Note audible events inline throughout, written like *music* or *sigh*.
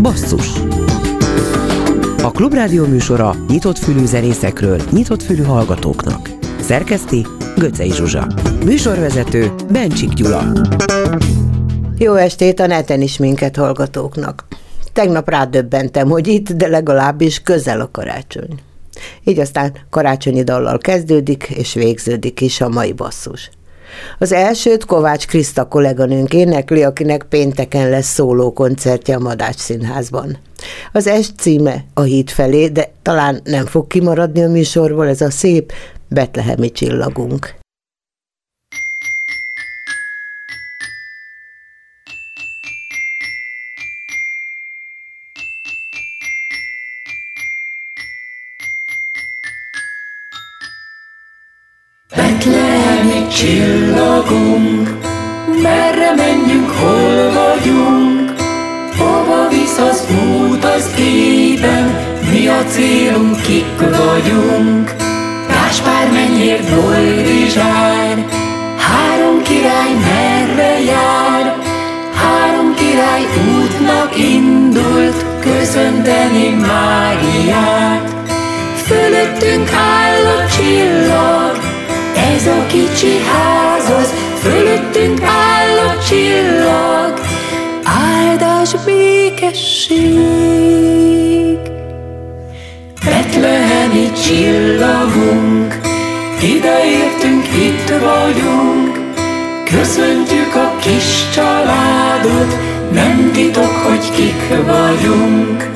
Basszus A Klubrádió műsora nyitott fülű zenészekről, nyitott fülű hallgatóknak. Szerkeszti Göcej Zsuzsa. Műsorvezető Bencsik Gyula. Jó estét a neten is minket hallgatóknak. Tegnap rádöbbentem, hogy itt, de legalábbis közel a karácsony. Így aztán karácsonyi dallal kezdődik, és végződik is a mai basszus. Az elsőt Kovács Kriszta kolléganőnk énekli, akinek pénteken lesz szóló koncertje a Madács Színházban. Az est címe a híd felé, de talán nem fog kimaradni a műsorból ez a szép betlehemi csillagunk. A célunk, kik vagyunk. Gáspár mennyért boldizsár, három király merre jár, három király útnak indult, köszönteni Máriát. Fölöttünk áll a csillag, ez a kicsi ház az, fölöttünk áll a csillag, áldás békesség. Betlehemi csillagunk, ideértünk, itt vagyunk, köszöntjük a kis családot, nem titok, hogy kik vagyunk.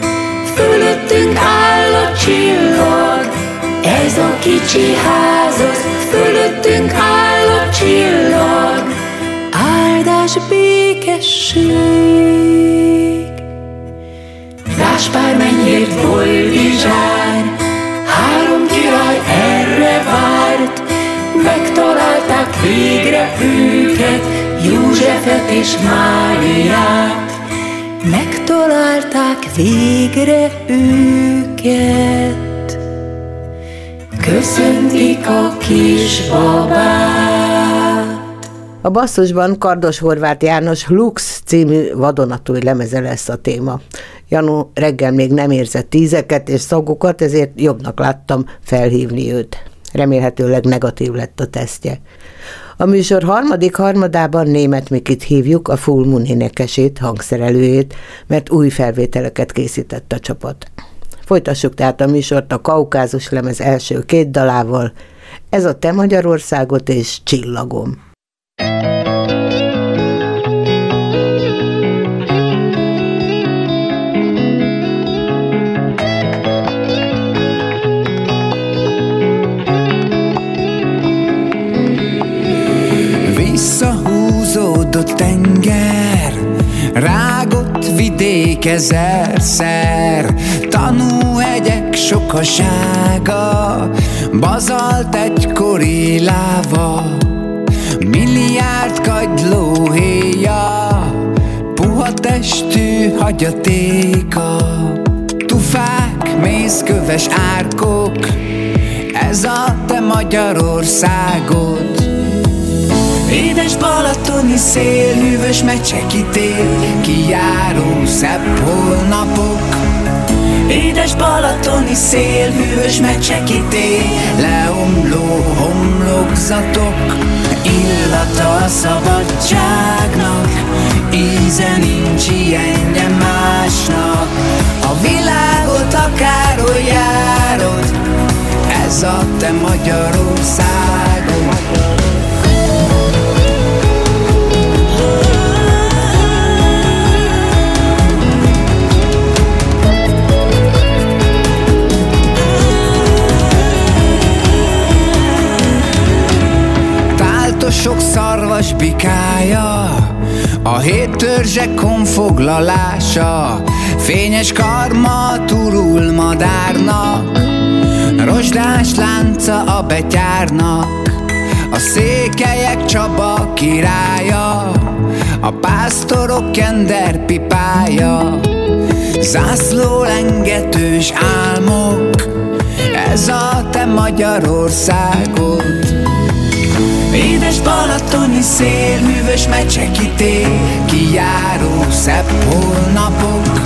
Fölöttünk áll a csillag, ez a kicsi ház az, fölöttünk áll a csillag, áldás békesség. Gáspár mennyért boldizsár, három király erre várt, megtalálták végre őket, Józsefet és Máriát. Megtalálták végre őket. Köszöntik a kis babát. A basszusban Kardos Horváth János Lux című vadonatúj lemeze lesz a téma. Janu reggel még nem érzett tízeket és szagokat, ezért jobbnak láttam felhívni őt. Remélhetőleg negatív lett a tesztje. A műsor harmadik harmadában német Mikit hívjuk, a Full Moon énekesét, hangszerelőjét, mert új felvételeket készített a csapat. Folytassuk tehát a műsort a Kaukázus lemez első két dalával. Ez a Te Magyarországot és Csillagom. Visszahúzódott tenger, rágott vidék ezerszer, tanúhegyek sokasága, bazalt egykori láva, milliárd kagyló héja, puha testű hagyatéka, tufák, mézköves árkok, ez a te Magyarországod. Édes balatoni szél, hűvös mecseki tél, kijáró szebb holnapok. Édes balatoni szél, hűvös mecseki tél, leomló homlokzatok, illata a szabadságnak, íze nincs ilyenje másnak. A világot akárhol járod, ez a te Magyarországod. Bikája, a hét törzsek konfoglalása, fényes karma turul madárnak, rozsdás lánca a betyárnak, a székelyek Csaba királya, a pásztorok kender pipája, zászló lengetős álmok, ez a te Magyarországod. Édes balatoni szél, hűvös mecseki tél, kijáró szebb holnap napok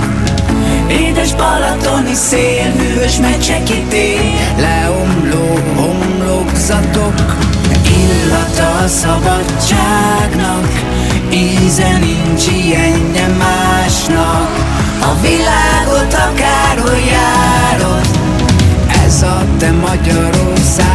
Édes balatoni szél, hűvös meccseki tél Leomló homlokzatok. Illata a szabadságnak Íze nincs ilyenje másnak A világot akárhol járod Ez a te Magyarországod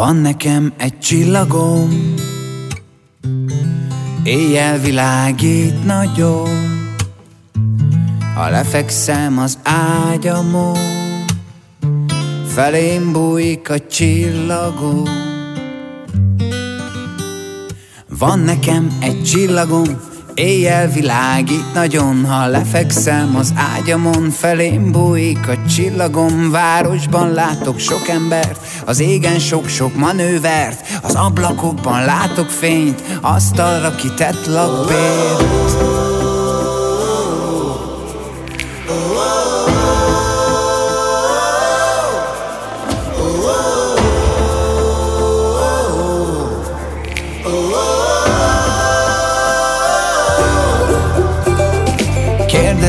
Van nekem egy csillagom Éjjel világít nagyon. Ha lefekszem az ágyamon Felém bújik a csillagom. Van nekem egy csillagom, éjjel világít nagyon Ha lefekszem az ágyamon, felém bújik a csillagom. Városban látok sok embert, az égen sok-sok manővert Az ablakokban látok fényt, asztalra kitett lakbért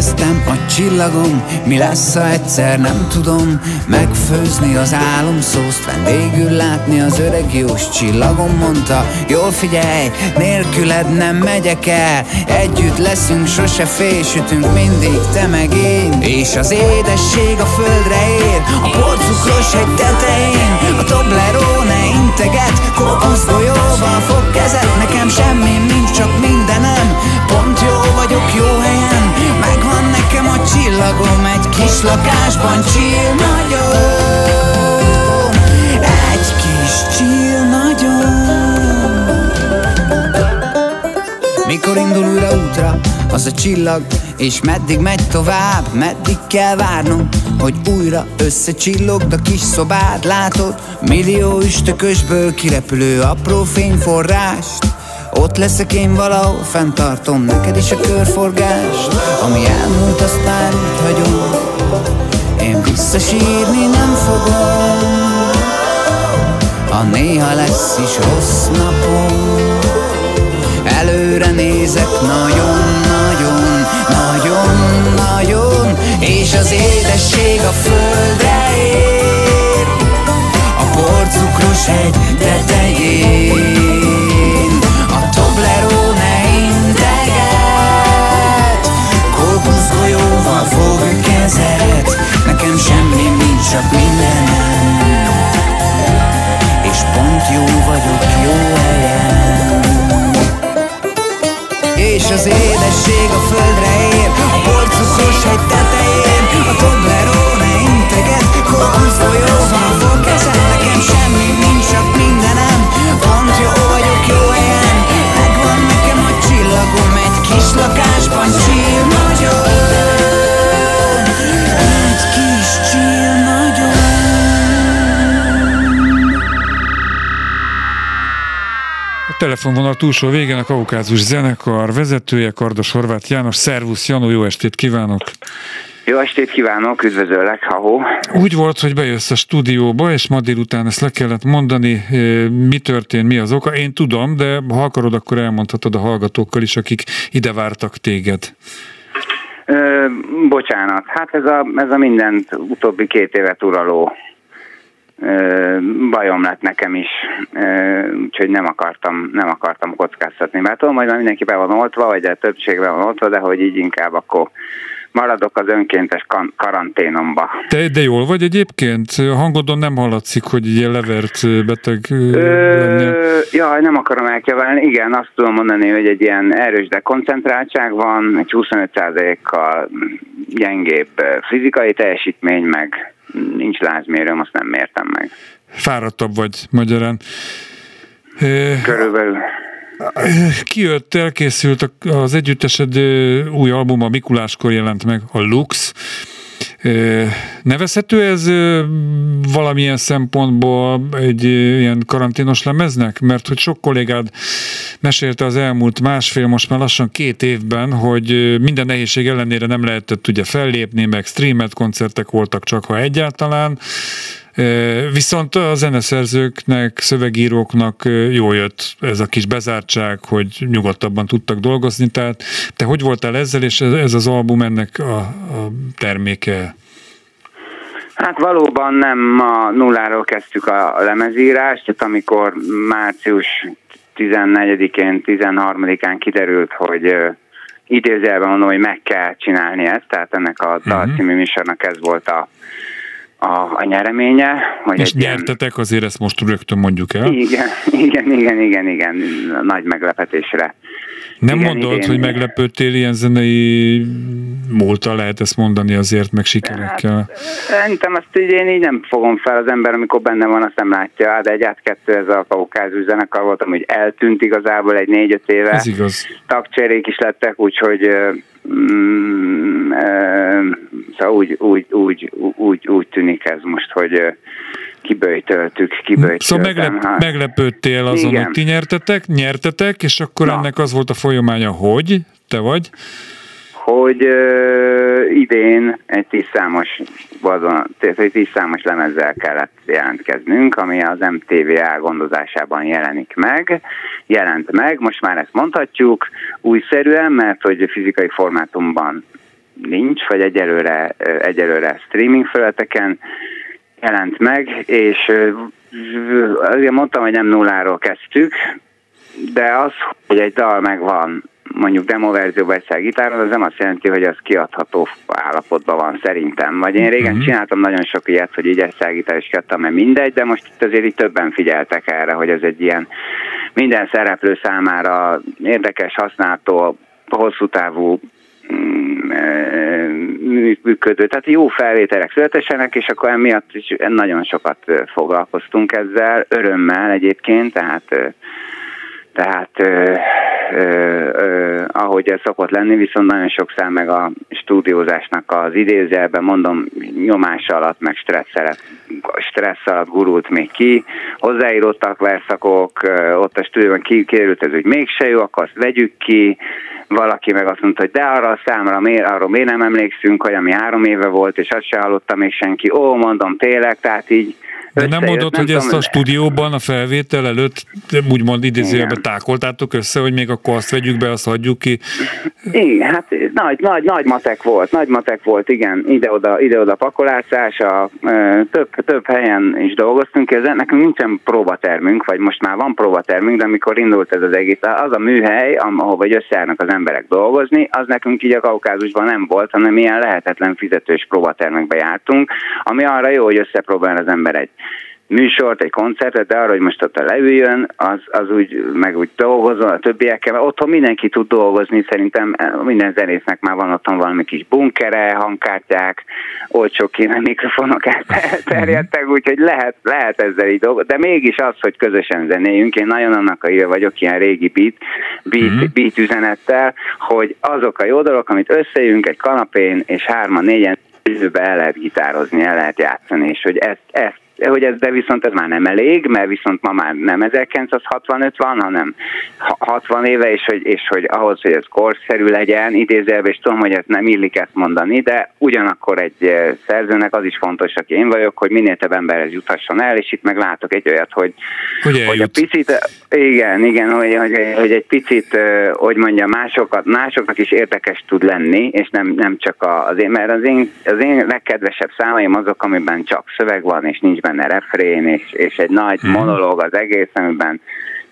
Kérdeztem a csillagom, mi lesz, ha egyszer nem tudom. Megfőzni az álomszószt, vendégül látni az öreg jós csillagom Mondta, jól figyelj, nélküled nem megyek el. Együtt leszünk, sose fésütünk, mindig te meg én. És az édesség a földre ér, a porcukros egy tetején. A Toblerone integet, kókuszgolyóval fog kezet Nekem semmi nincs, csak mindenem, pont jó vagyok jó csillagom egy kis lakásban Chill nagyon. Egy kis chill nagyon. Mikor indul újra útra az a csillag És meddig megy tovább, meddig kell várnom Hogy újra összecsillogd a kis szobád Látod, millió üstökösből kirepülő apró fényforrást ott leszek én valahol, fenntartom neked is a körforgást Ami elmúlt, azt már úgy hagyom. Én visszasírni nem fogom. Ha néha lesz is rossz napom. Előre nézek nagyon-nagyon, nagyon-nagyon És az édesség a földre ér. A porcukros egy tetején Toblerone fog kezet Nekem semmi nincs, csak mindenem. És pont jó vagyok jó és az édesség a földre telefonvonal túlsó végén a Kaukázus zenekar vezetője, Kardos Horváth János. Szervusz, Janó, jó estét kívánok! Jó estét kívánok, üdvözöllek, ha Úgy volt, hogy bejössz a stúdióba, és ma délután ezt le kellett mondani, eh, mi történt, mi az oka. Én tudom, de ha akarod, akkor elmondhatod a hallgatókkal is, akik ide vártak téged. Ö, bocsánat, hát ez a, ez a mindent utóbbi két évet uraló bajom lett nekem is, úgyhogy nem akartam, nem akartam kockáztatni. Mert tudom, hogy már mindenki be van oltva, vagy a többség be van oltva, de hogy így inkább akkor maradok az önkéntes karanténomba. De, de jól vagy egyébként? A hangodon nem hallatszik, hogy ilyen levert beteg ö, jaj, nem akarom elkeverni. Igen, azt tudom mondani, hogy egy ilyen erős dekoncentráltság van, egy 25%-kal gyengébb fizikai teljesítmény, meg nincs lázmérőm, azt nem mértem meg. Fáradtabb vagy magyarán. Körülbelül. Kijött, elkészült az együttesed új albuma, Mikuláskor jelent meg, a Lux. Nevezhető ez valamilyen szempontból egy ilyen karanténos lemeznek? Mert hogy sok kollégád mesélte az elmúlt másfél, most már lassan két évben, hogy minden nehézség ellenére nem lehetett ugye fellépni, meg streamet, koncertek voltak csak, ha egyáltalán. Viszont a zeneszerzőknek, szövegíróknak ö, jól jött ez a kis bezártság, hogy nyugodtabban tudtak dolgozni. Tehát te hogy voltál ezzel, és ez, az album ennek a, a terméke? Hát valóban nem a nulláról kezdtük a lemezírást, tehát amikor március 14-én, 13-án kiderült, hogy ö, idézőjelben mondom, hogy meg kell csinálni ezt, tehát ennek a Dal Mhm. című műsornak ez volt a, a, a nyereménye. Hogy És egy ilyen- nyertetek, azért ezt most rögtön mondjuk el. Igen, *laughs* igen, igen, igen, igen, nagy meglepetésre. Nem igen, mondod, idén- hogy meglepődtél ilyen zenei múltal, lehet ezt mondani azért, meg sikerekkel. Szerintem azt így én így nem fogom fel az ember, amikor benne van, azt nem látja, de egy átkettő ez a kaukázus zenekar volt, ami eltűnt igazából egy négy-öt éve. Ez igaz. Tagcserék is lettek, úgyhogy mm, ö, szóval úgy, úgy, úgy, úgy, úgy tűnik ez most, hogy ö, kiböjtöltük, kiböjtöltem. Szóval meglep, Hát, meglepődtél azon, Igen. hogy ti nyertetek, nyertetek, és akkor Na. ennek az volt a folyamánya, hogy te vagy. Hogy ö, idén egy tíz számos tehát egy tíz számos lemezzel kellett jelentkeznünk, ami az MTV gondozásában jelenik meg. Jelent meg, most már ezt mondhatjuk, újszerűen, mert hogy fizikai formátumban nincs, vagy egyelőre, egyelőre streaming felületeken jelent meg, és azért mondtam, hogy nem nulláról kezdtük, de az, hogy egy dal megvan, mondjuk demo verzióban egyszer gitáron, az nem azt jelenti, hogy az kiadható állapotban van szerintem. Vagy én régen Mhm. csináltam nagyon sok ilyet, hogy így egyszer gitár is kiadtam, mert mindegy, de most itt azért így többen figyeltek erre, hogy ez egy ilyen minden szereplő számára érdekes, használható, hosszú távú mm, mű- működő, tehát jó felvételek születesenek, és akkor emiatt is nagyon sokat foglalkoztunk ezzel, örömmel egyébként, tehát eh, tehát ö, ö, ö, ahogy ez szokott lenni, viszont nagyon sokszor meg a stúdiózásnak az idézőjelben mondom nyomás alatt, meg stressz alatt, stressz alatt gurult még ki. Hozzáírottak verszakok, ott a stúdióban ki- kiderült ez, hogy mégse jó, akkor azt vegyük ki. Valaki meg azt mondta, hogy de arra a számra, miért, arról miért nem emlékszünk, hogy ami három éve volt, és azt se hallotta még senki. Ó, mondom tényleg, tehát így De nem mondod, hogy ezt a stúdióban, a felvétel előtt úgymond idézőjelben tákoltátok össze, hogy még akkor azt vegyük be, azt hagyjuk ki. Igen, hát nagy, nagy, nagy matek volt, nagy matek volt, igen, ide-oda, ide-oda pakolászás, a, több, több helyen is dolgoztunk, ez nekünk nincsen próbatermünk, vagy most már van próbatermünk, de amikor indult ez az egész, az a műhely, ahova így összejárnak az emberek dolgozni, az nekünk így a Kaukázusban nem volt, hanem ilyen lehetetlen fizetős próbatermekbe jártunk, ami arra jó, hogy összepróbál az ember egy műsort, egy koncertet, de arra, hogy most ott leüljön, az, az úgy, meg úgy dolgozol a többiekkel, mert otthon mindenki tud dolgozni, szerintem minden zenésznek már van otthon valami kis bunkere, hangkártyák, olcsó kéne mikrofonok elterjedtek, *laughs* úgyhogy lehet, lehet ezzel így dolgozni, de mégis az, hogy közösen zenéljünk, én nagyon annak a híve vagyok, ilyen régi beat, beat, Mhm. beat üzenettel, hogy azok a jó dolgok, amit összejünk egy kanapén, és hárman, négyen el lehet gitározni, el lehet játszani, és hogy ezt, ezt hogy ez, de viszont ez már nem elég, mert viszont ma már nem 1965 van, hanem ha- 60 éve, és hogy, és hogy ahhoz, hogy ez korszerű legyen, idézőjelben, és tudom, hogy ez nem illik ezt mondani, de ugyanakkor egy eh, szerzőnek az is fontos, aki én vagyok, hogy minél több emberhez juthasson el, és itt meg látok egy olyat, hogy, Hogy hogy a picit, igen, igen, hogy, hogy, hogy egy picit, ö, hogy mondja, másokat, másoknak is érdekes tud lenni, és nem, nem csak az én, mert az én, az én legkedvesebb számaim azok, amiben csak szöveg van, és nincs benne refrén, és, és egy nagy Mhm. monológ az egész, amiben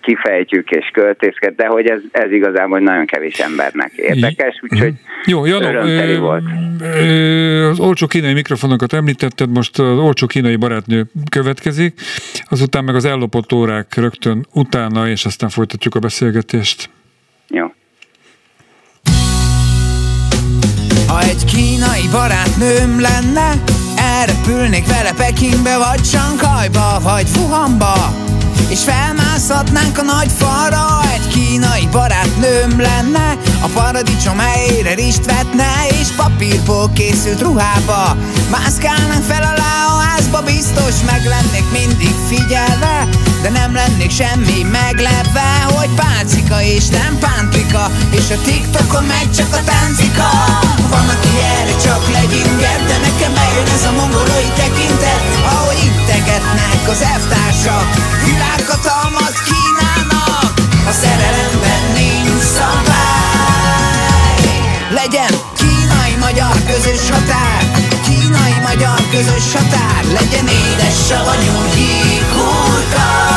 kifejtjük és költészket, de hogy ez, ez igazából nagyon kevés embernek érdekes, úgyhogy Jó, Janó, ö, volt. ö, az olcsó kínai mikrofonokat említetted, most az olcsó kínai barátnő következik, azután meg az ellopott órák rögtön utána, és aztán folytatjuk a beszélgetést. Jó. Ha egy kínai barátnőm lenne, elrepülnék vele Pekingbe, vagy Sankajba, vagy Wuhanba. És felmászhatnánk a nagy falra. Egy kínai barátnőm lenne A paradicsom helyére rist vetne És papírból készült ruhába. Mászkálnánk fel alá a házba Biztos meg lennék mindig figyelve De nem lennék semmi meglepve Hogy pálcika és nem pántika És a TikTokon meg csak a táncika. Van, aki erre csak legyinget De nekem bejön ez a mongolai tekintet. Ahogy integetnek az elvtársak Világhatalmat kínálnak. A szerelemben nincs szabály. Legyen kínai-magyar közös határ. Kínai-magyar közös határ. Legyen édes savanyú gyíkhurka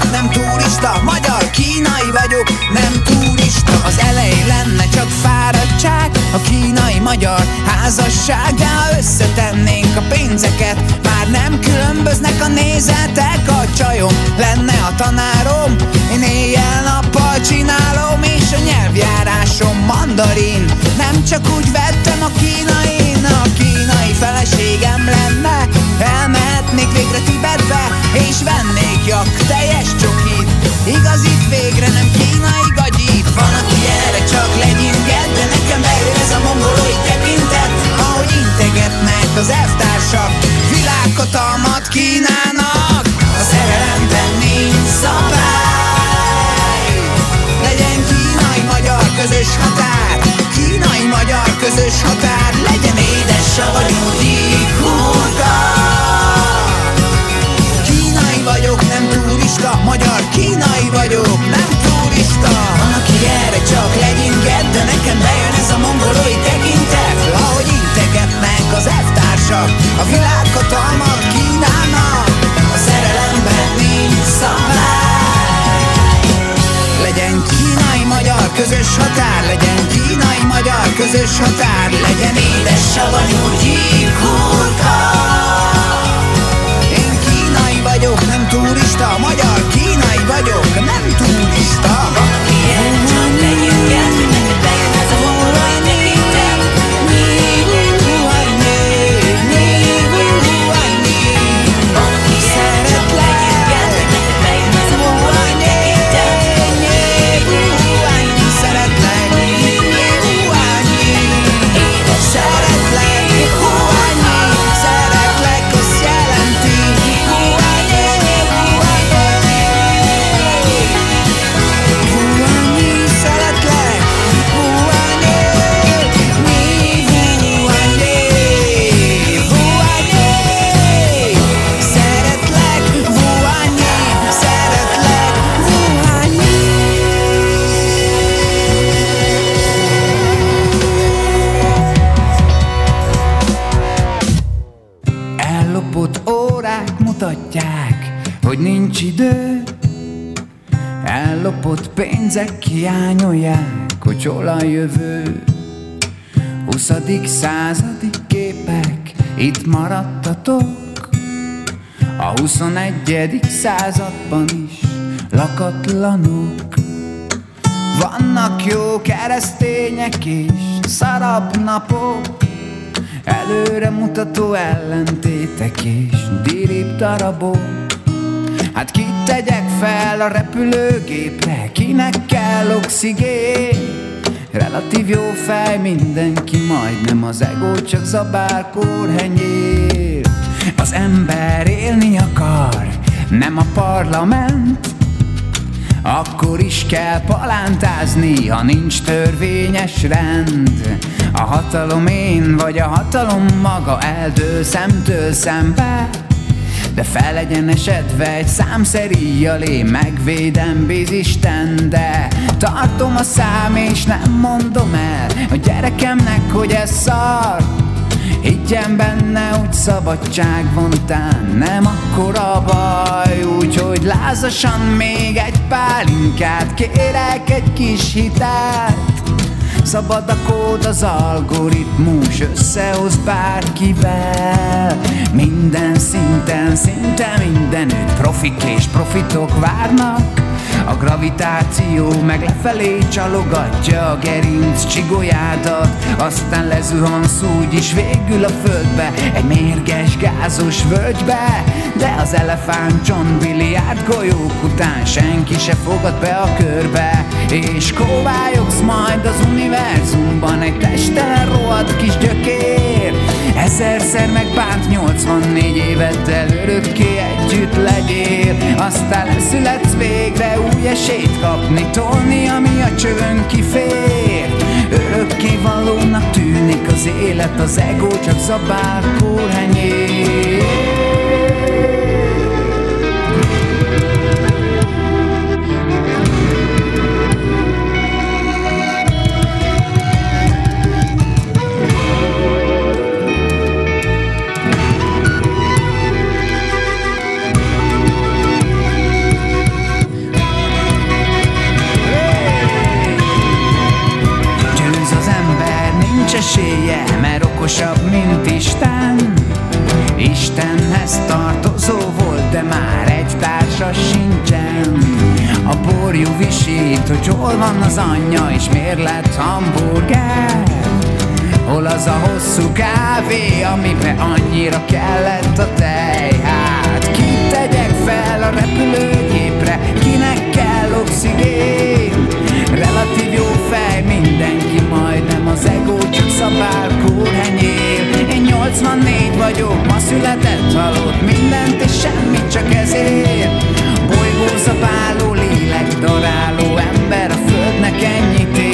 vagyok, nem turista. Magyar kínai vagyok, nem turista. Az elején lenne csak fáradtság A kínai-magyar házasság De ha összetennénk a pénzeket. Már nem különböznek a nézetek A csajom lenne a tanárom. Én éjjel-nappal csinálom És a nyelvjárásom mandarin. Nem csak úgy vettem a kínain A kínai feleségem lenne. Elmehetnék végre Tibetbe És vennék jak teljes csokit. Igazit végre nem kínai gagyit. Van, aki erre csak legyinget De nekem bejön ez a mongolói tekintet. Ahogy integetnek az elvtársak Világhatalmat kínálnak. A szerelemben nincs szabály. Legyen kínai-magyar közös határ. Kínai-magyar közös határ. Legyen édes savanyú gyíkhurka elvtársak A világhatalmat kínálnak A szerelemben nincs szabály. Legyen kínai-magyar közös határ Legyen kínai-magyar közös határ Legyen édes savanyú gyíkhurka Én kínai vagyok, nem turista Magyar kínai vagyok, nem turista. Van, pénzek hiányolják, hogy hol a jövő 20. századi képek, itt maradtatok A 21. században is lakatlanok Vannak jó keresztények és szarab napok Előre mutató ellentétek és dirib darabok Hát kit tegyek fel a repülőgépre, kinek kell oxigén? Relatív jó fej mindenki, majdnem az ego csak zabálkór henyér Az ember élni akar, nem a parlament. Akkor is kell palántázni, ha nincs törvényes rend. A hatalom én, vagy a hatalom maga eldől szemtől szembe de fel legyen esedve egy számszeríjjal Én megvédem bizisten De tartom a szám és nem mondom el A gyerekemnek, hogy ez szar. Higgyen benne, úgy szabadság van tán Nem akkora baj. Úgyhogy lázasan még egy pálinkát Kérek egy kis hitelt Szabad a kód, az algoritmus összehoz bárkivel. Minden szinten, szinte mindenütt profik és profitok várnak a gravitáció meg lefelé csalogatja a gerinc csigolyádat. Aztán lezuhansz úgy is végül a földbe Egy mérges gázos völgybe. De az elefánt John Billiard golyók után Senki se fogad be a körbe. És kóvályogsz majd az univerzumban Egy testelen rohadt kis gyökér Ezerszer megbánt 84 éveddel örökké együtt legyél. Aztán leszületsz végre új esélyt kapni Tolni, ami a csövön kifér. Örökké valónak tűnik az élet Az ego csak zabál kórhenyér okosabb, mint Isten. Istenhez tartozó volt, de már egy társa sincsen. A borjú visít, hogy hol van az anyja, és miért lett hamburger? Hol az a hosszú kávé, amibe annyira kellett a tej Hát kit tegyek fel a repülőgépre, kinek kell oxigén? Relatív jó fej, mindenki majdnem az ego csak szabál kórhenyél Én 84 vagyok, ma született halott mindent és semmit csak ezért. Bolygózabáló, lélek daráló ember a földnek ennyit ér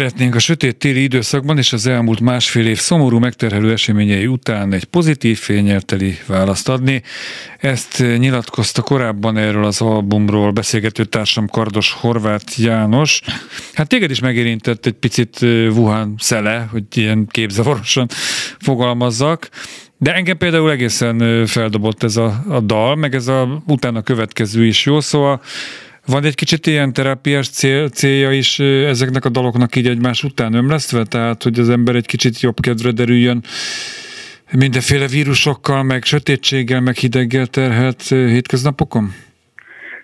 Szeretnénk a sötét téli időszakban és az elmúlt másfél év szomorú megterhelő eseményei után egy pozitív fényelteli választ adni. Ezt nyilatkozta korábban erről az albumról beszélgető társam Kardos Horváth János. Hát téged is megérintett egy picit Wuhan szele, hogy ilyen képzavarosan fogalmazzak. De engem például egészen feldobott ez a, a dal, meg ez a utána következő is jó, szóval van egy kicsit ilyen terápiás cél, célja is ezeknek a daloknak így egymás után ömlesztve, tehát hogy az ember egy kicsit jobb kedvre derüljön mindenféle vírusokkal, meg sötétséggel, meg hideggel terhelt hétköznapokon?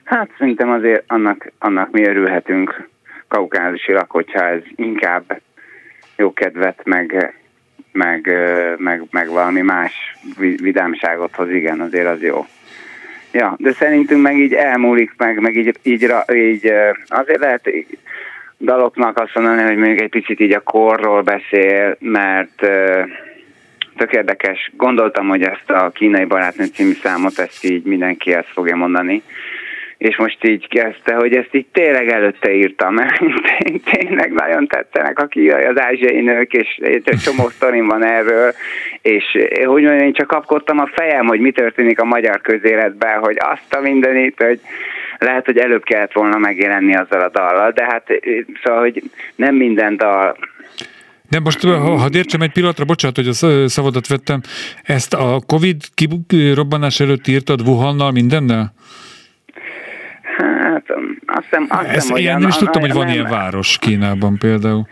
Hát szerintem azért annak, annak mi örülhetünk kaukázisilag, hogyha ez inkább jó kedvet, meg, meg, meg, meg valami más vi- vidámságot hoz, igen, azért az jó. Ja, de szerintünk meg így elmúlik, meg, meg így, így, így azért lehet daloknak azt mondani, hogy még egy picit így a korról beszél, mert ö, tök érdekes. Gondoltam, hogy ezt a kínai barátnő című számot, ezt így mindenki ezt fogja mondani. És most így kezdte, hogy ezt így tényleg előtte írtam, mert *laughs* té- tényleg nagyon tetszenek a kínai, az ázsiai nők, és egy csomó sztorim van erről, és eh, hogy mondjam, én csak kapkodtam a fejem, hogy mi történik a magyar közéletben, hogy azt a mindenit, hogy lehet, hogy előbb kellett volna megjelenni azzal a dallal, de hát eh, szóval, hogy nem minden dal De most, ha, ha értsem egy pillanatra, bocsánat, hogy a sz- szavadat vettem, ezt a Covid kirobbanás előtt írtad Wuhannal, mindennel? Azt hiszem, azt Ezt, hiszem, a- nem is a- tudtam, hogy van nem- ilyen város Kínában például.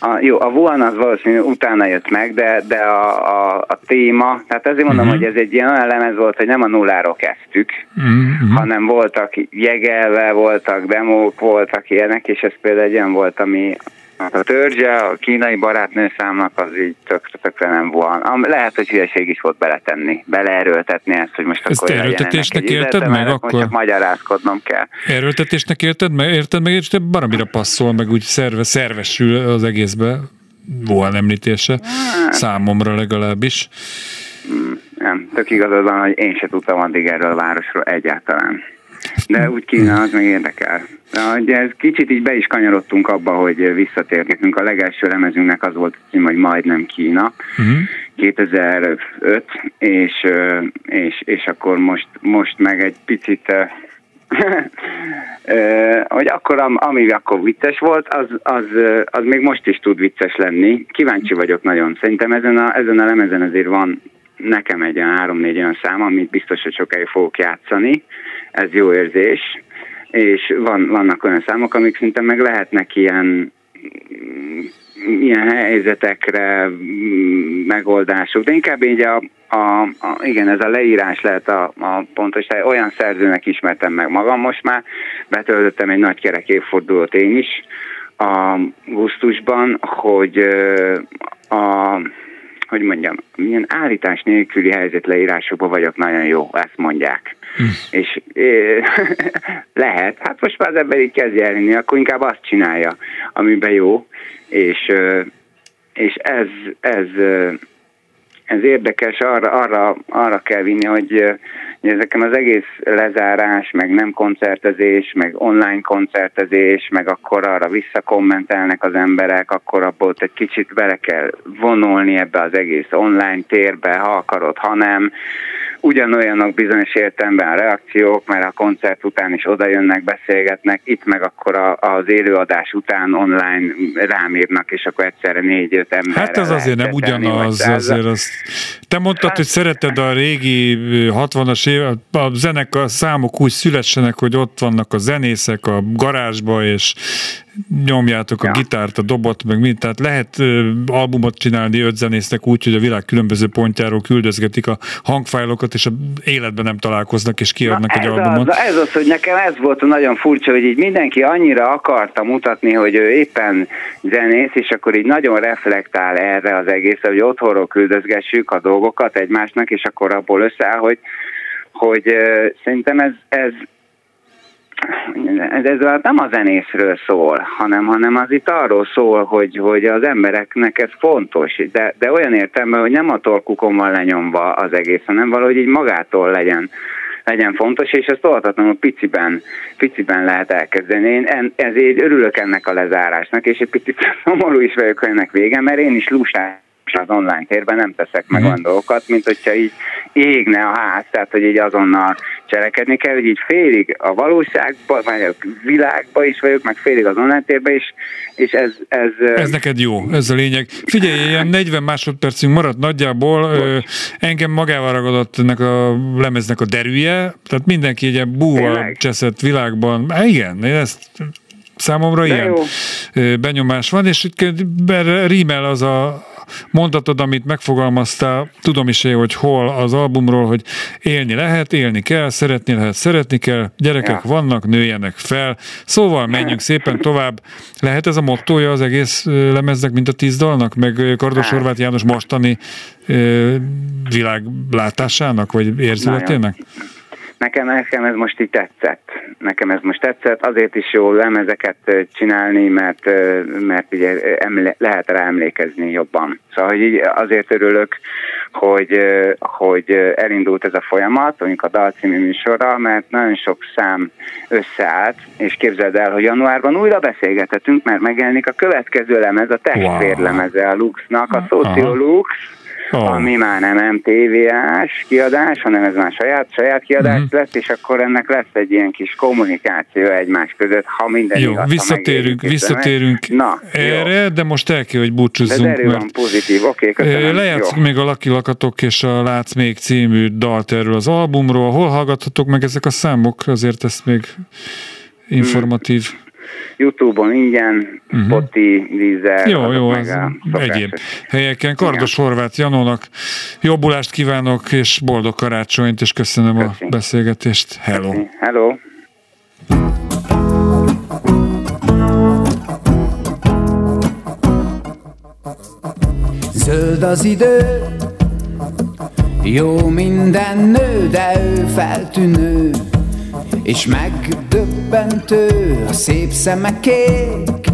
A, jó, a Wuhan az valószínű utána jött meg, de, de a, a, a téma, tehát ezért mondom, uh-huh. hogy ez egy ilyen olyan lemez volt, hogy nem a nulláról kezdtük, Mm-hmm. hanem voltak jegelve, voltak demók, voltak ilyenek, és ez például egy olyan volt, ami a törzse, a kínai barátnő számnak az így tök, tökre nem. Am, lehet, hogy hülyeség is volt beletenni, beleerőltetni ezt, hogy most Ezt akkor erőltetésnek üzlete, meg mert akkor? Csak magyarázkodnom kell. Erőltetésnek érted meg, érted meg, és baromira passzol, meg úgy szerve, szervesül az egészbe, Wuhan említése, számomra legalábbis. Nem, tök igazad van, hogy én se tudtam addig erről a városról egyáltalán. De úgy Kína az meg érdekel. De ez kicsit így be is kanyarodtunk abba, hogy visszatért nekünk. A legelső lemezünknek az volt a cím, hogy majdnem Kína. Uh-huh. 2005, és, és, és akkor most, most meg egy picit *laughs* hogy akkor, am- ami akkor vicces volt, az, az, az még most is tud vicces lenni. Kíváncsi vagyok nagyon. Szerintem ezen a, ezen a lemezen azért van nekem egy olyan három-négy olyan szám, amit biztos, hogy sokáig fogok játszani. Ez jó érzés. És van, vannak olyan számok, amik szerintem meg lehetnek ilyen ilyen helyzetekre megoldások, de inkább így a, a, a igen, ez a leírás lehet a, a pontos. Olyan szerzőnek ismertem meg magam most már, betöltöttem egy nagy kerek évfordulót én is a gusztusban, hogy ö, a hogy mondjam, milyen állítás nélküli helyzet leírásokban vagyok nagyon jó, ezt mondják. És ö, *laughs* lehet, hát most már az ember így kezd elhinni, akkor inkább azt csinálja, amiben jó, és, és ez, ez, ez érdekes, arra, arra, arra kell vinni, hogy, hogy ezeken az egész lezárás, meg nem koncertezés, meg online koncertezés, meg akkor arra visszakommentelnek az emberek, akkor abból egy kicsit bele kell vonulni ebbe az egész online térbe, ha akarod, ha nem. Ugyanolyanok bizonyos értelemben a reakciók, mert a koncert után is oda jönnek, beszélgetnek, itt meg akkor a, az élőadás után online rám írnak, és akkor egyszerre négy-öt ember. Hát ez azért nem ugyanaz, azért azt... Te mondtad, hogy szereted a régi ö, 60-as év, a zenekar számok úgy szülessenek, hogy ott vannak a zenészek a garázsba, és nyomjátok a Ja. gitárt, a dobot, meg mind. Tehát lehet ö, albumot csinálni öt zenésznek úgy, hogy a világ különböző pontjáról küldözgetik a hangfájlokat, és a életben nem találkoznak, és kiadnak egy ez albumot. Az, ez az, hogy nekem ez volt a nagyon furcsa, hogy így mindenki annyira akarta mutatni, hogy ő éppen zenész, és akkor így nagyon reflektál erre az egészre, hogy otthonról küldözgessük a dolgokat egymásnak, és akkor abból összeáll, hogy, hogy ö, szerintem ez, ez ez, ez nem a zenészről szól, hanem, hanem az itt arról szól, hogy, hogy az embereknek ez fontos, de, de olyan értelme, hogy nem a torkukon van lenyomva az egész, hanem valahogy így magától legyen legyen fontos, és ezt óhatatlanul piciben, piciben lehet elkezdeni. Én en, ezért örülök ennek a lezárásnak, és egy picit *laughs* szomorú is vagyok, ennek vége, mert én is az online térben nem teszek meg olyan dolgokat, mint hogyha így égne a ház, tehát hogy így azonnal cselekedni kell, hogy így félig a valóságban, vagy a világban is vagyok, meg félig az online térben is, és ez... Ez, Ez neked jó, ez a lényeg. Figyelj, ilyen 40 másodpercünk maradt nagyjából, ö, engem magával ragadott ennek a lemeznek a derűje, tehát mindenki egy ilyen búval Tényleg? cseszett világban. Há, igen, én ezt számomra De ilyen jó. benyomás van, és erre rímel az a mondatod, amit megfogalmaztál, tudom is én, hogy hol az albumról, hogy élni lehet, élni kell, szeretni lehet, szeretni kell, gyerekek Ja. vannak, nőjenek fel. Szóval menjünk szépen tovább. Lehet ez a mottoja az egész lemeznek, mint a tíz dalnak, meg Kardos. Horváth János mostani világlátásának, vagy érzületének? Nekem, nekem ez most így tetszett. Nekem ez most tetszett. Azért is jó lemezeket csinálni, mert, mert ugye emle, lehet rá emlékezni jobban. Szóval hogy így azért örülök, hogy, hogy elindult ez a folyamat, mondjuk a Dal című műsorra, mert nagyon sok szám összeállt, és képzeld el, hogy januárban újra beszélgethetünk, mert megjelenik a következő lemez, a testvérlemeze a Luxnak, a Sociolux, Ó. ami már nem MTV-ás kiadás, hanem ez már saját, saját kiadás Mhm. lesz, és akkor ennek lesz egy ilyen kis kommunikáció egymás között, ha minden Jó, igaz, visszatérünk, visszatérünk Na, jó. erre, de most el kell, hogy De búcsúzzunk, erő van pozitív, oké, köszönöm. Lejátszunk Jó. még a Laki Lakatok és a Látsz még című dalt erről az albumról. Hol hallgathatok meg ezek a számok? Azért ezt még informatív. Youtube-on ingyen, Mhm. Spotify, Deezer, Jó, jó, meg ez a egyéb helyeken. Kardos Horváth Janónak jobbulást kívánok, és boldog karácsonyt, és köszönöm a Köszi. beszélgetést. Hello! Hello. Zöld az idő, jó minden nő, de ő feltűnő, és megdöbbentő, a szép szeme kék.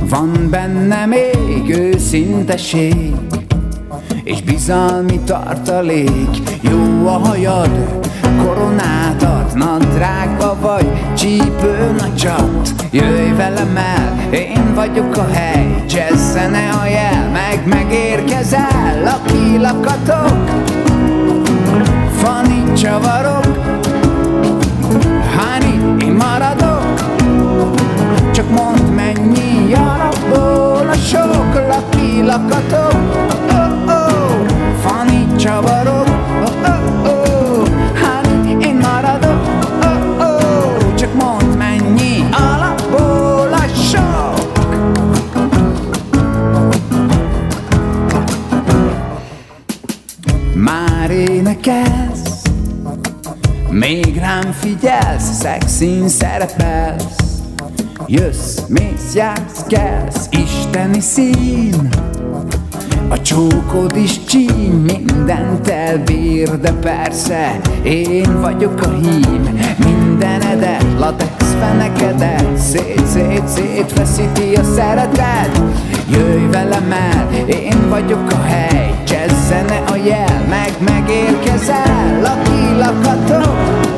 Van benne még őszinteség, és bizalmi tartalék. Jó a hajad, koronát adna drága vagy csípőn a csat Jöjj velem el, én vagyok a hely Jazz-zene a jel, meg megérkezel Laki lakatok, Fanny csavarok én maradok Csak mondd mennyi alapból a sok Laki lakatok Jössz, mész, jársz, kelsz Isteni szín. A csókod is csíny, mindent elbír, de persze én vagyok a hím. Mindenedet, latex fenekedet, szét, szét, szét feszíti a szeretet. Jöjj velem el, én vagyok a hely, jazz-zene a jel, meg megérkezel Laki lakatok,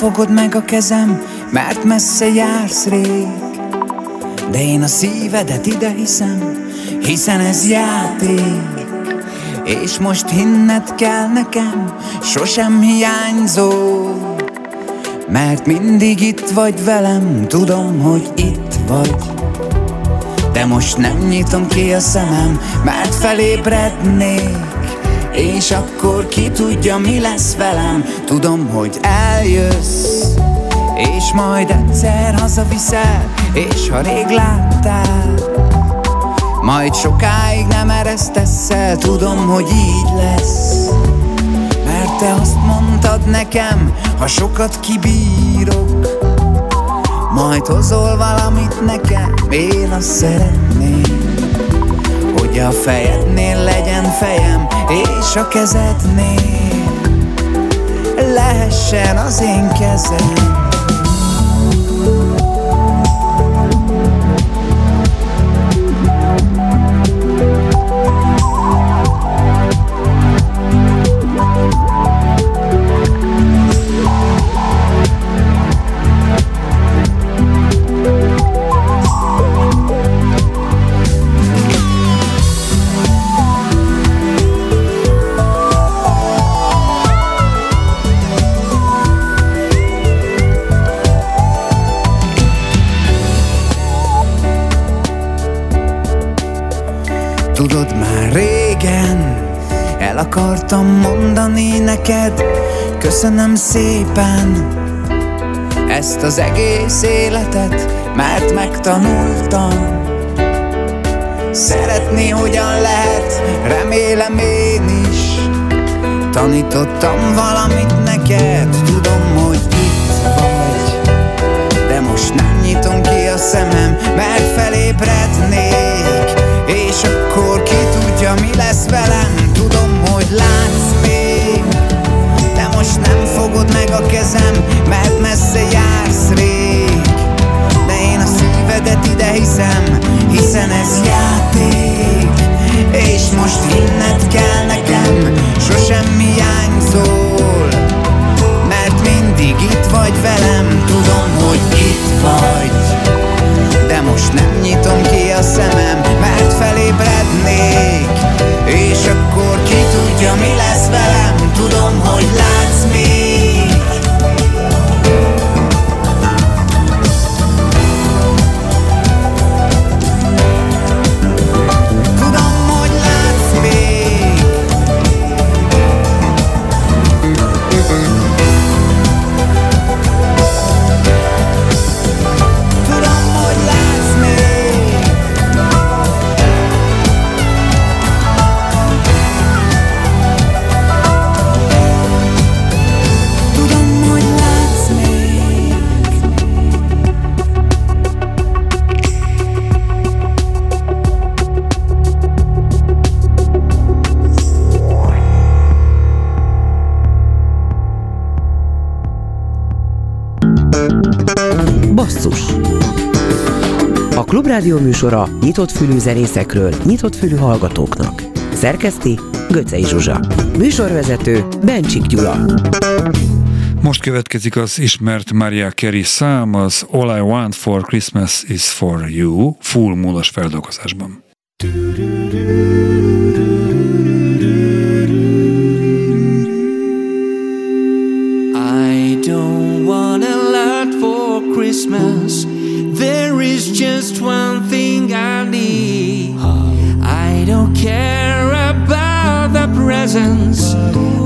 fogod meg a kezem Mert messze jársz rég. De én a szívedet ide hiszem Hiszen ez játék. És most hinned kell nekem Sosem hiányzó. Mert mindig itt vagy velem, tudom, hogy itt vagy. De most nem nyitom ki a szemem, mert felébrednék És akkor ki tudja, mi lesz velem? Tudom, hogy eljössz És majd egyszer hazaviszel És ha rég láttál Majd sokáig nem eresztesz el Tudom, hogy így lesz mert te azt mondtad nekem, ha sokat kibírok Majd hozol valamit nekem, én azt szeretném Hogy a fejednél legyen fejem, és a kezednél Lehessen az én kezem akartam mondani neked. Köszönöm szépen Ezt az egész életet Mert megtanultam. Szeretni hogyan lehet Remélem én is. Tanítottam valamit neked Tudom, hogy itt vagy. De most nem nyitom ki a szemem, mert felébrednék. És akkor ki tudja mi lesz velem Látsz még. De most nem fogod meg a kezem, mert messze jársz rég. De én a szívedet ide hiszem, hiszen ez játék. És most hinned kell nekem, sosem hiányzol Mert mindig itt vagy velem, tudom, hogy itt vagy. De most nem nyitom A Klubrádió műsora nyitott fülű zenészekről, nyitott fülű hallgatóknak. Szerkeszti Göcej Zsuzsa. Műsorvezető Bencsik Gyula. Most következik az ismert Maria Carey szám, az All I Want for Christmas is for You, full múlas feldolgozásban. Presents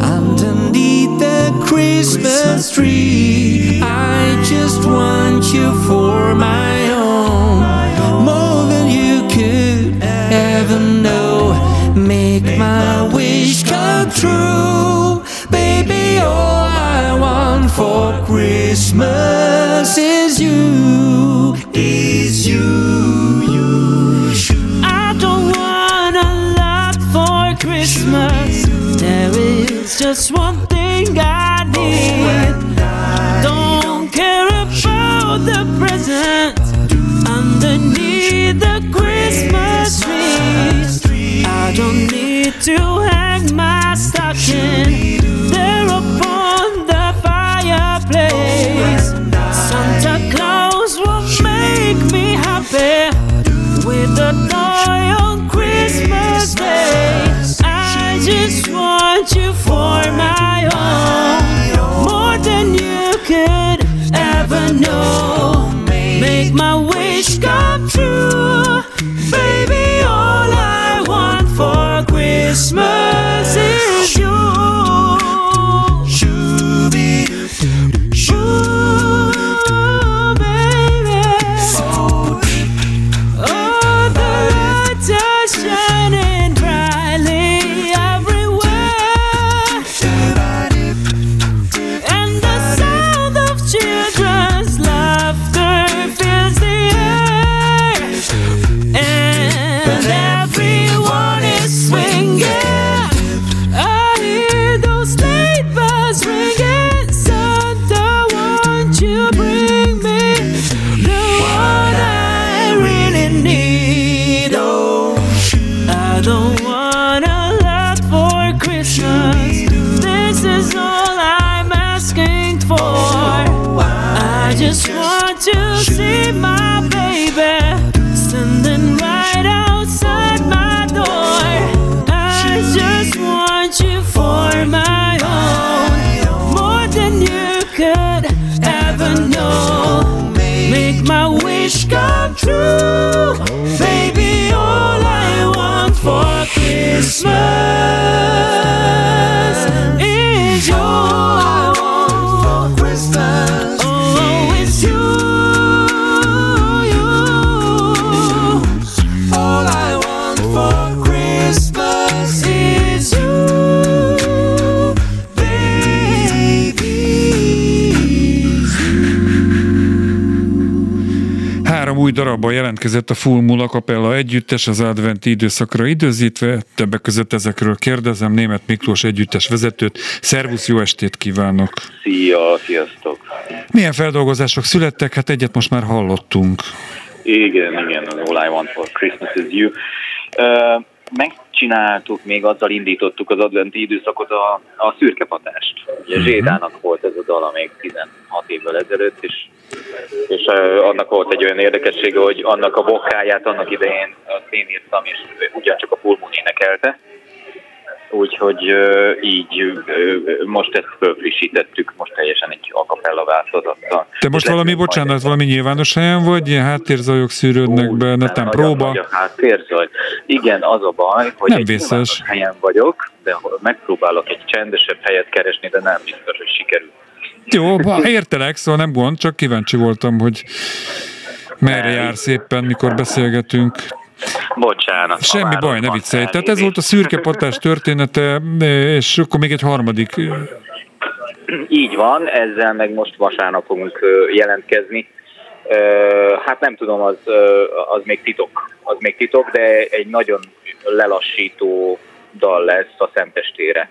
underneath the Christmas tree. I just want you for my own, more than you could ever know. Make my wish come true, baby. All I want for Christmas is you, is just one thing I need. Don't care about the presents underneath the Christmas tree. I don't need to hang jelentkezett a Full Moon Capella együttes az adventi időszakra időzítve. Többek között ezekről kérdezem német Miklós együttes vezetőt. Szervusz, jó estét kívánok! Szia, sziasztok! Milyen feldolgozások születtek? Hát egyet most már hallottunk. Igen, igen, az All I Want for Christmas is You. Ö, megcsináltuk, még azzal indítottuk az adventi időszakot a, a szürkepatást. Ugye Zsédának volt ez a dala még 16 évvel ezelőtt, és, és annak volt egy olyan érdekessége, hogy annak a vokáját annak idején azt én írtam, és ugyancsak a Full Moon énekelte. Úgyhogy így most ezt fölfrissítettük, most teljesen egy acapella változattal. Te most valami, bocsánat, valami nyilvános helyen vagy? Ilyen háttérzajok szűrődnek Úgy, be, netán próba? nagy a háttérzaj. Igen, az a baj, hogy Nem egy vészes. helyen vagyok, de megpróbálok egy csendesebb helyet keresni, de nem biztos, hogy sikerül. Jó, értelek, szóval nem gond, csak kíváncsi voltam, hogy merre jársz éppen, mikor beszélgetünk. Bocsánat. Semmi baj, ne viccelj. Tehát ez volt a szürke patás története, és akkor még egy harmadik. Így van, ezzel meg most vasárnap fogunk jelentkezni. Hát nem tudom, az, az még titok. Az még titok, de egy nagyon lelassító dal lesz a Szentestére.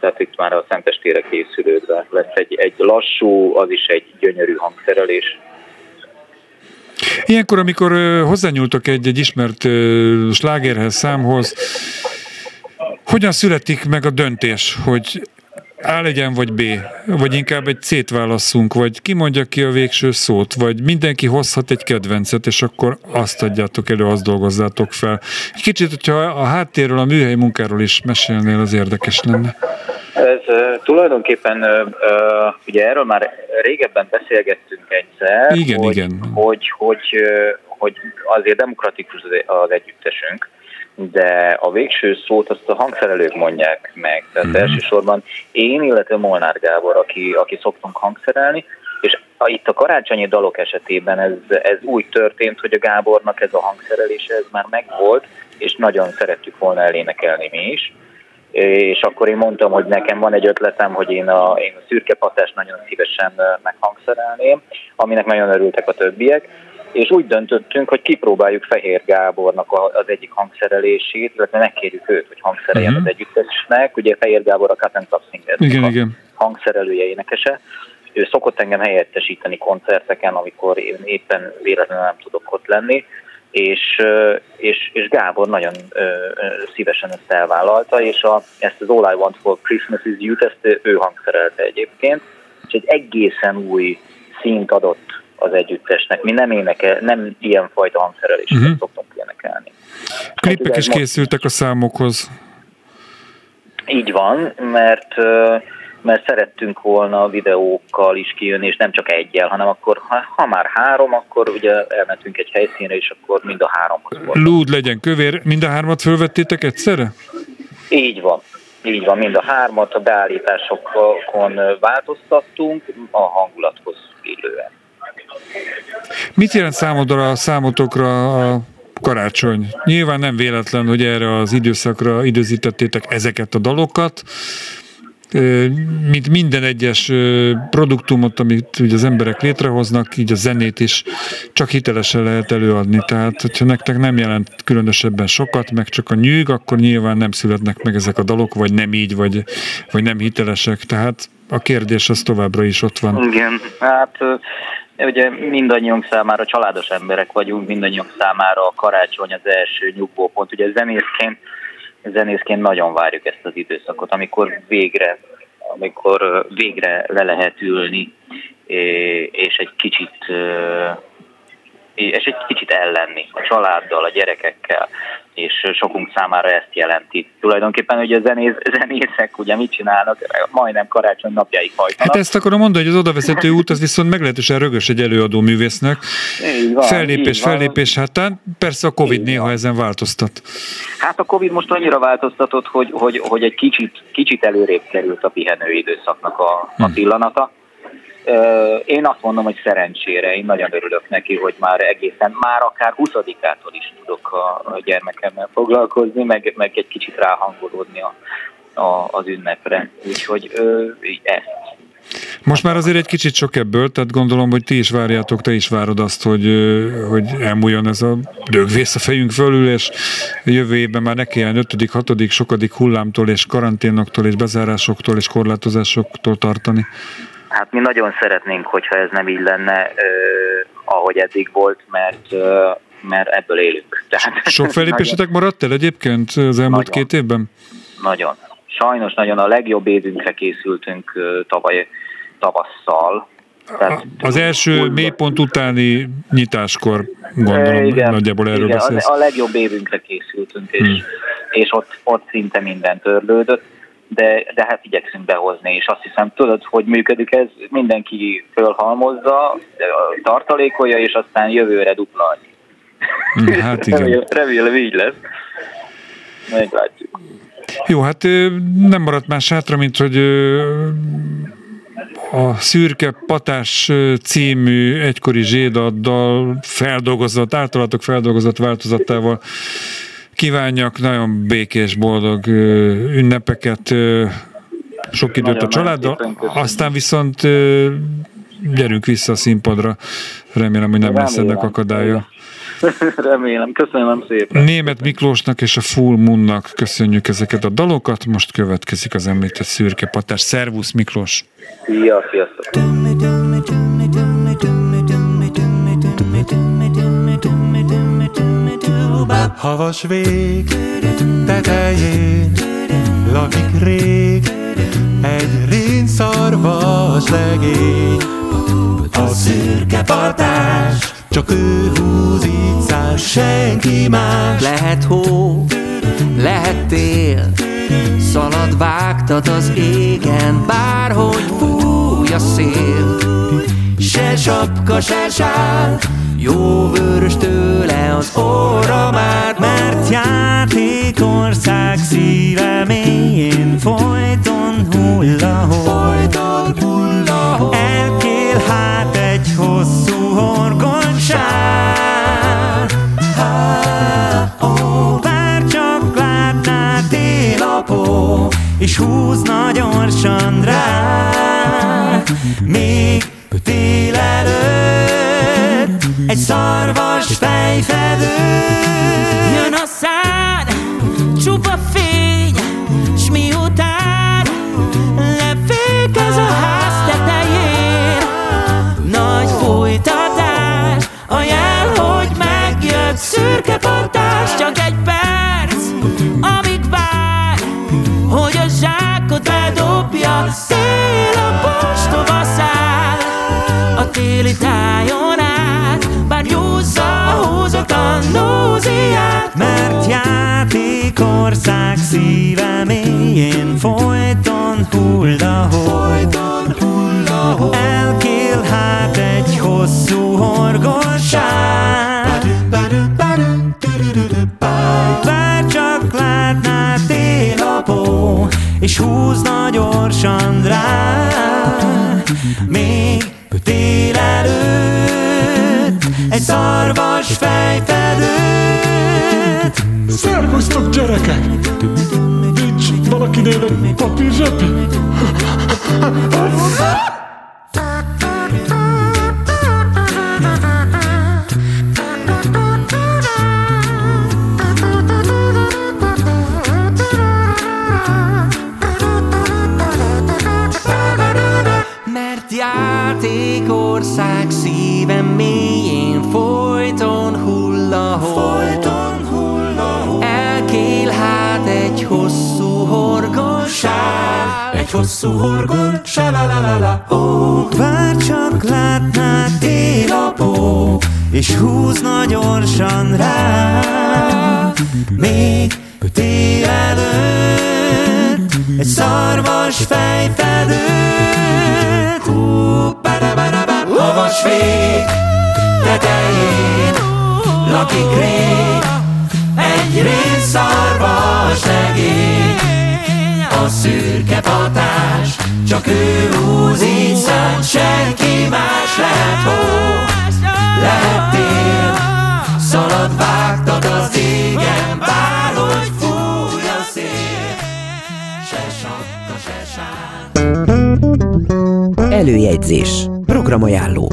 Tehát itt már a Szentestére készülődve lesz egy, egy lassú, az is egy gyönyörű hangszerelés. Ilyenkor, amikor hozzányúltok egy, egy ismert slágerhez, számhoz, hogyan születik meg a döntés, hogy A legyen, vagy B, vagy inkább egy C-t válasszunk, vagy ki mondja ki a végső szót, vagy mindenki hozhat egy kedvencet, és akkor azt adjátok elő, azt dolgozzátok fel. Egy kicsit, hogyha a háttérről, a műhely munkáról is mesélnél, az érdekes lenne. Ez tulajdonképpen, ugye erről már régebben beszélgettünk egyszer, Igen, hogy, igen. Hogy, hogy, hogy azért demokratikus az együttesünk, de a végső szót azt a hangszerelők mondják meg. Tehát Mhm. mm. elsősorban én, illetve Molnár Gábor, aki, aki szoktunk hangszerelni, és a, itt a karácsonyi dalok esetében ez, ez úgy történt, hogy a Gábornak ez a hangszerelése ez már megvolt, és nagyon szerettük volna elénekelni mi is és akkor én mondtam, hogy nekem van egy ötletem, hogy én a, én a szürke patást nagyon szívesen meghangszerelném, aminek nagyon örültek a többiek, és úgy döntöttünk, hogy kipróbáljuk Fehér Gábornak az egyik hangszerelését, illetve megkérjük őt, hogy hangszereljen Mhm. az együttesnek. Ugye Fehér Gábor a and Club Singers Igen, a igen. hangszerelője, énekese. Ő szokott engem helyettesíteni koncerteken, amikor én éppen véletlenül nem tudok ott lenni, és, és, és Gábor nagyon ö, szívesen ezt elvállalta, és a, ezt az All I Want for Christmas is You, ezt ő hangszerelte egyébként, és egy egészen új szint adott az együttesnek. Mi nem énekel, nem ilyenfajta hangszereléseket Mhm. uh-huh. szoktunk énekelni. Klipek ugye is most- készültek a számokhoz. Így van, mert mert szerettünk volna videókkal is kijönni, és nem csak egyel, hanem akkor, ha, ha már három, akkor ugye elmentünk egy helyszínre, és akkor mind a háromhoz volt. Lúd legyen kövér, mind a hármat fölvettétek egyszerre? Így van. Így van, mind a hármat a beállításokon változtattunk a hangulathoz illően. Mit jelent számodra, számotokra a karácsony? Nyilván nem véletlen, hogy erre az időszakra időzítettétek ezeket a dalokat. Mint minden egyes produktumot, amit ugye az emberek létrehoznak, így a zenét is csak hitelesen lehet előadni. Tehát, hogyha nektek nem jelent különösebben sokat, meg csak a nyűg, akkor nyilván nem születnek meg ezek a dalok, vagy nem így, vagy, vagy nem hitelesek. Tehát a kérdés az továbbra is ott van. Igen, hát ugye mindannyiunk számára családos emberek vagyunk, mindannyiunk számára a karácsony az első nyugvópont. Ugye zenészként, zenészként nagyon várjuk ezt az időszakot, amikor végre, amikor végre le lehet ülni, és egy kicsit és egy kicsit ellenni a családdal, a gyerekekkel, és sokunk számára ezt jelenti. Tulajdonképpen ugye a zenész, zenészek ugye mit csinálnak, majdnem karácsony napjáig hajtanak. Hát ezt akarom mondani, hogy az odavezető út az viszont meglehetősen rögös egy előadó művésznek. Így van, Fellépés, így van. fellépés hátán. Persze a Covid Így néha van. ezen változtat. Hát a Covid most annyira változtatott, hogy, hogy, hogy egy kicsit, kicsit előrébb került a pihenő időszaknak a, a Hm. pillanata. Én azt mondom, hogy szerencsére, én nagyon örülök neki, hogy már egészen, már akár 20-ától is tudok a, gyermekemmel foglalkozni, meg, meg egy kicsit ráhangolódni a, a, az ünnepre. Úgyhogy ö, ezt. Most már azért egy kicsit sok ebből, tehát gondolom, hogy ti is várjátok, te is várod azt, hogy, hogy elmúljon ez a dögvész a fejünk fölül, és jövő évben már ne kelljen 5., 6., sokadik hullámtól és karanténoktól és bezárásoktól és korlátozásoktól tartani. Hát mi nagyon szeretnénk, hogyha ez nem így lenne, ahogy eddig volt, mert mert ebből élünk. *laughs* Tehát Sok felépésetek maradt el egyébként az elmúlt Nagyon. két évben? Nagyon. Sajnos nagyon a legjobb évünkre készültünk tavaly tavasszal. Tehát Az első full- mélypont utáni nyitáskor gondolom, Igen, nagyjából erről igen, beszélsz. A, a legjobb évünkre készültünk, és, Hmm. és ott, ott szinte minden törlődött, de, de hát igyekszünk behozni, és azt hiszem, tudod, hogy működik ez, mindenki fölhalmozza, tartalékolja, és aztán jövőre dupla annyi. Hm, Hát igen. Remélem, remélem így lesz. Meglátjuk. Jó, hát nem maradt más hátra, mint hogy a Szürke Patás című egykori zsédaddal feldolgozott, általatok feldolgozott változatával kívánjak nagyon békés, boldog ünnepeket, sok időt a Nagyon-nagyon családdal, aztán viszont gyerünk vissza a színpadra. Remélem, hogy nem lesz Remélem. ennek akadálya. Remélem, köszönöm szépen. Német Miklósnak és a Full Moonnak köszönjük ezeket a dalokat, most következik az említett szürke patás. Szervusz Miklós! Szia, sziasztok! Havas vég tetején lakik rég egy rinszarvas legény. A szürke patás, csak ő húz így senki más. Lehet hó, lehet tél, szalad vágtat az égen, bárhogy fúj a szél. Se sapka, se sál, jó vörös tőle az óra már, mert játékország szíve mélyén folyton hullahol. Folyton hullahol. Elkél hát egy hosszú ó, bár csak látná télapó, és húzna gyorsan rá. Még egy szarvas fejfedő. Játékország szíve mélyén folyton hullahol, folyton hullahol, elkél hát egy hosszú horgosság. Bár csak látná télapó, és húzna gyorsan rá, még délelőtt egy szarvas Szervusztok gyerekek! Nincs valakinél egy papír zsepi? Horgosság, Egy hosszú horgon, se la la la la ó. Bár csak látná télapó, és húzna gyorsan rá, még délelőtt egy szarvas fejfedőt. Hú, ba-da-ba-da-ba, Havas vég tetején lakik rég egy rénszarvas legény. A szürke patás, csak ő húz így szent, senki más lehet hó, lehet tél, szalad vágtat az égen, bárhogy fúj a szél, se sapka, se sár. Előjegyzés. Programajánló.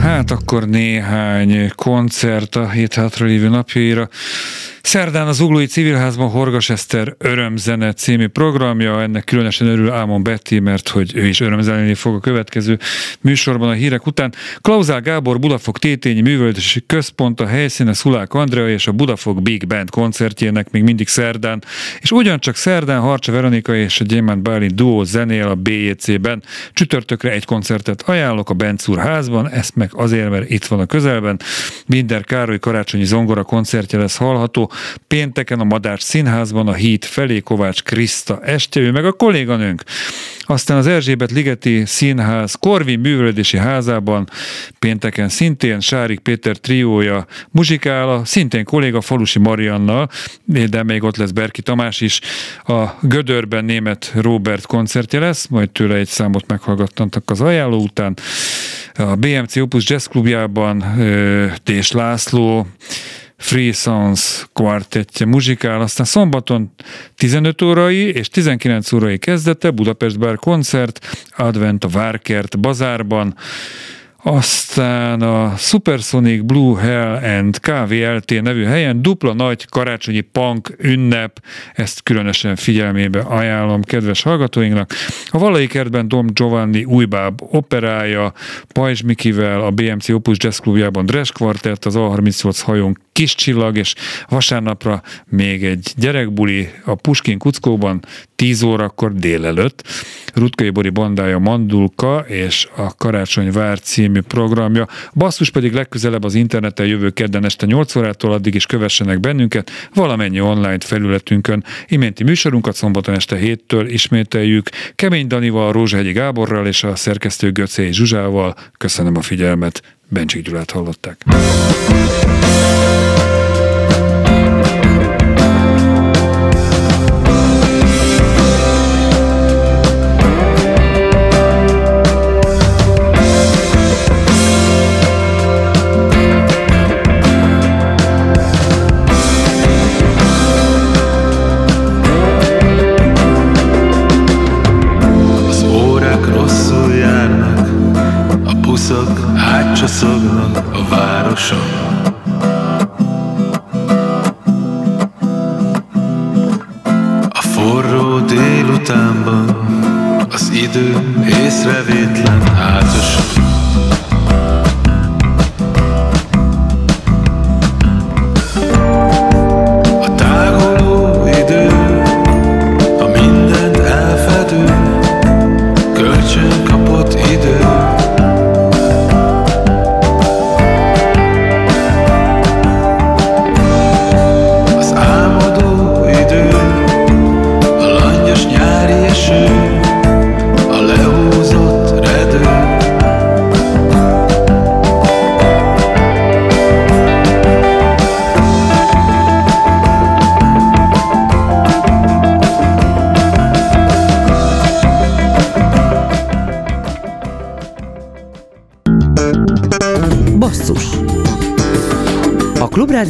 Hát akkor néhány koncert a hét hátra lévő napjaira. Szerdán az Uglói Civilházban Horgas Eszter Örömzene című programja, ennek különösen örül Ámon Betty, mert hogy ő is örömzenélni fog a következő műsorban a hírek után. Klauzál Gábor Budafok Tétényi Művöldési Központ a helyszíne Szulák Andrea és a Budafok Big Band koncertjének még mindig szerdán, és ugyancsak szerdán Harcsa Veronika és a Gyémánt Bálint duó zenél a BJC-ben. Csütörtökre egy koncertet ajánlok a Bencúr házban, ezt meg azért, mert itt van a közelben. Binder Károly karácsonyi zongora koncertje lesz hallható, pénteken a Madár Színházban a híd felé Kovács Kriszta este, ő meg a kolléganőnk. Aztán az Erzsébet Ligeti Színház Korvin művelődési házában pénteken szintén Sárik Péter triója muzsikála, szintén kolléga Falusi Mariannal, de még ott lesz Berki Tamás is. A Gödörben német Robert koncertje lesz, majd tőle egy számot meghallgattantak az ajánló után. A BMC Opus Jazz Klubjában Tés László, Free Sounds kvartettje muzsikál, aztán szombaton 15 órai és 19 órai kezdete Budapest Bar koncert, Advent a Várkert bazárban, aztán a Supersonic Blue Hell and KVLT nevű helyen dupla nagy karácsonyi punk ünnep, ezt különösen figyelmébe ajánlom kedves hallgatóinknak. A Valai kertben Dom Giovanni újbáb operája, Pajzs Mikivel, a BMC Opus Jazz Klubjában Dres Quartet, az A38 hajón Kis Csillag, és vasárnapra még egy gyerekbuli a Puskin Kuckóban 10 órakor délelőtt. Rutkai Bori bandája Mandulka és a Karácsony Vár című programja. Basszus pedig legközelebb az interneten jövő kedden este 8 órától addig is kövessenek bennünket valamennyi online felületünkön. Iménti műsorunkat szombaton este 7-től ismételjük. Kemény Danival, Rózsahegyi Gáborral és a szerkesztő Göcé Zsuzsával. Köszönöm a figyelmet. Bencsik Gyulát hallották.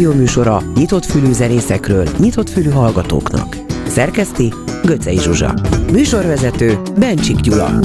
A Klubrádió műsora nyitott fülű zenészekről, nyitott fülű hallgatóknak. Szerkeszti Göcej Zsuzsa. Műsorvezető Bencsik Gyula.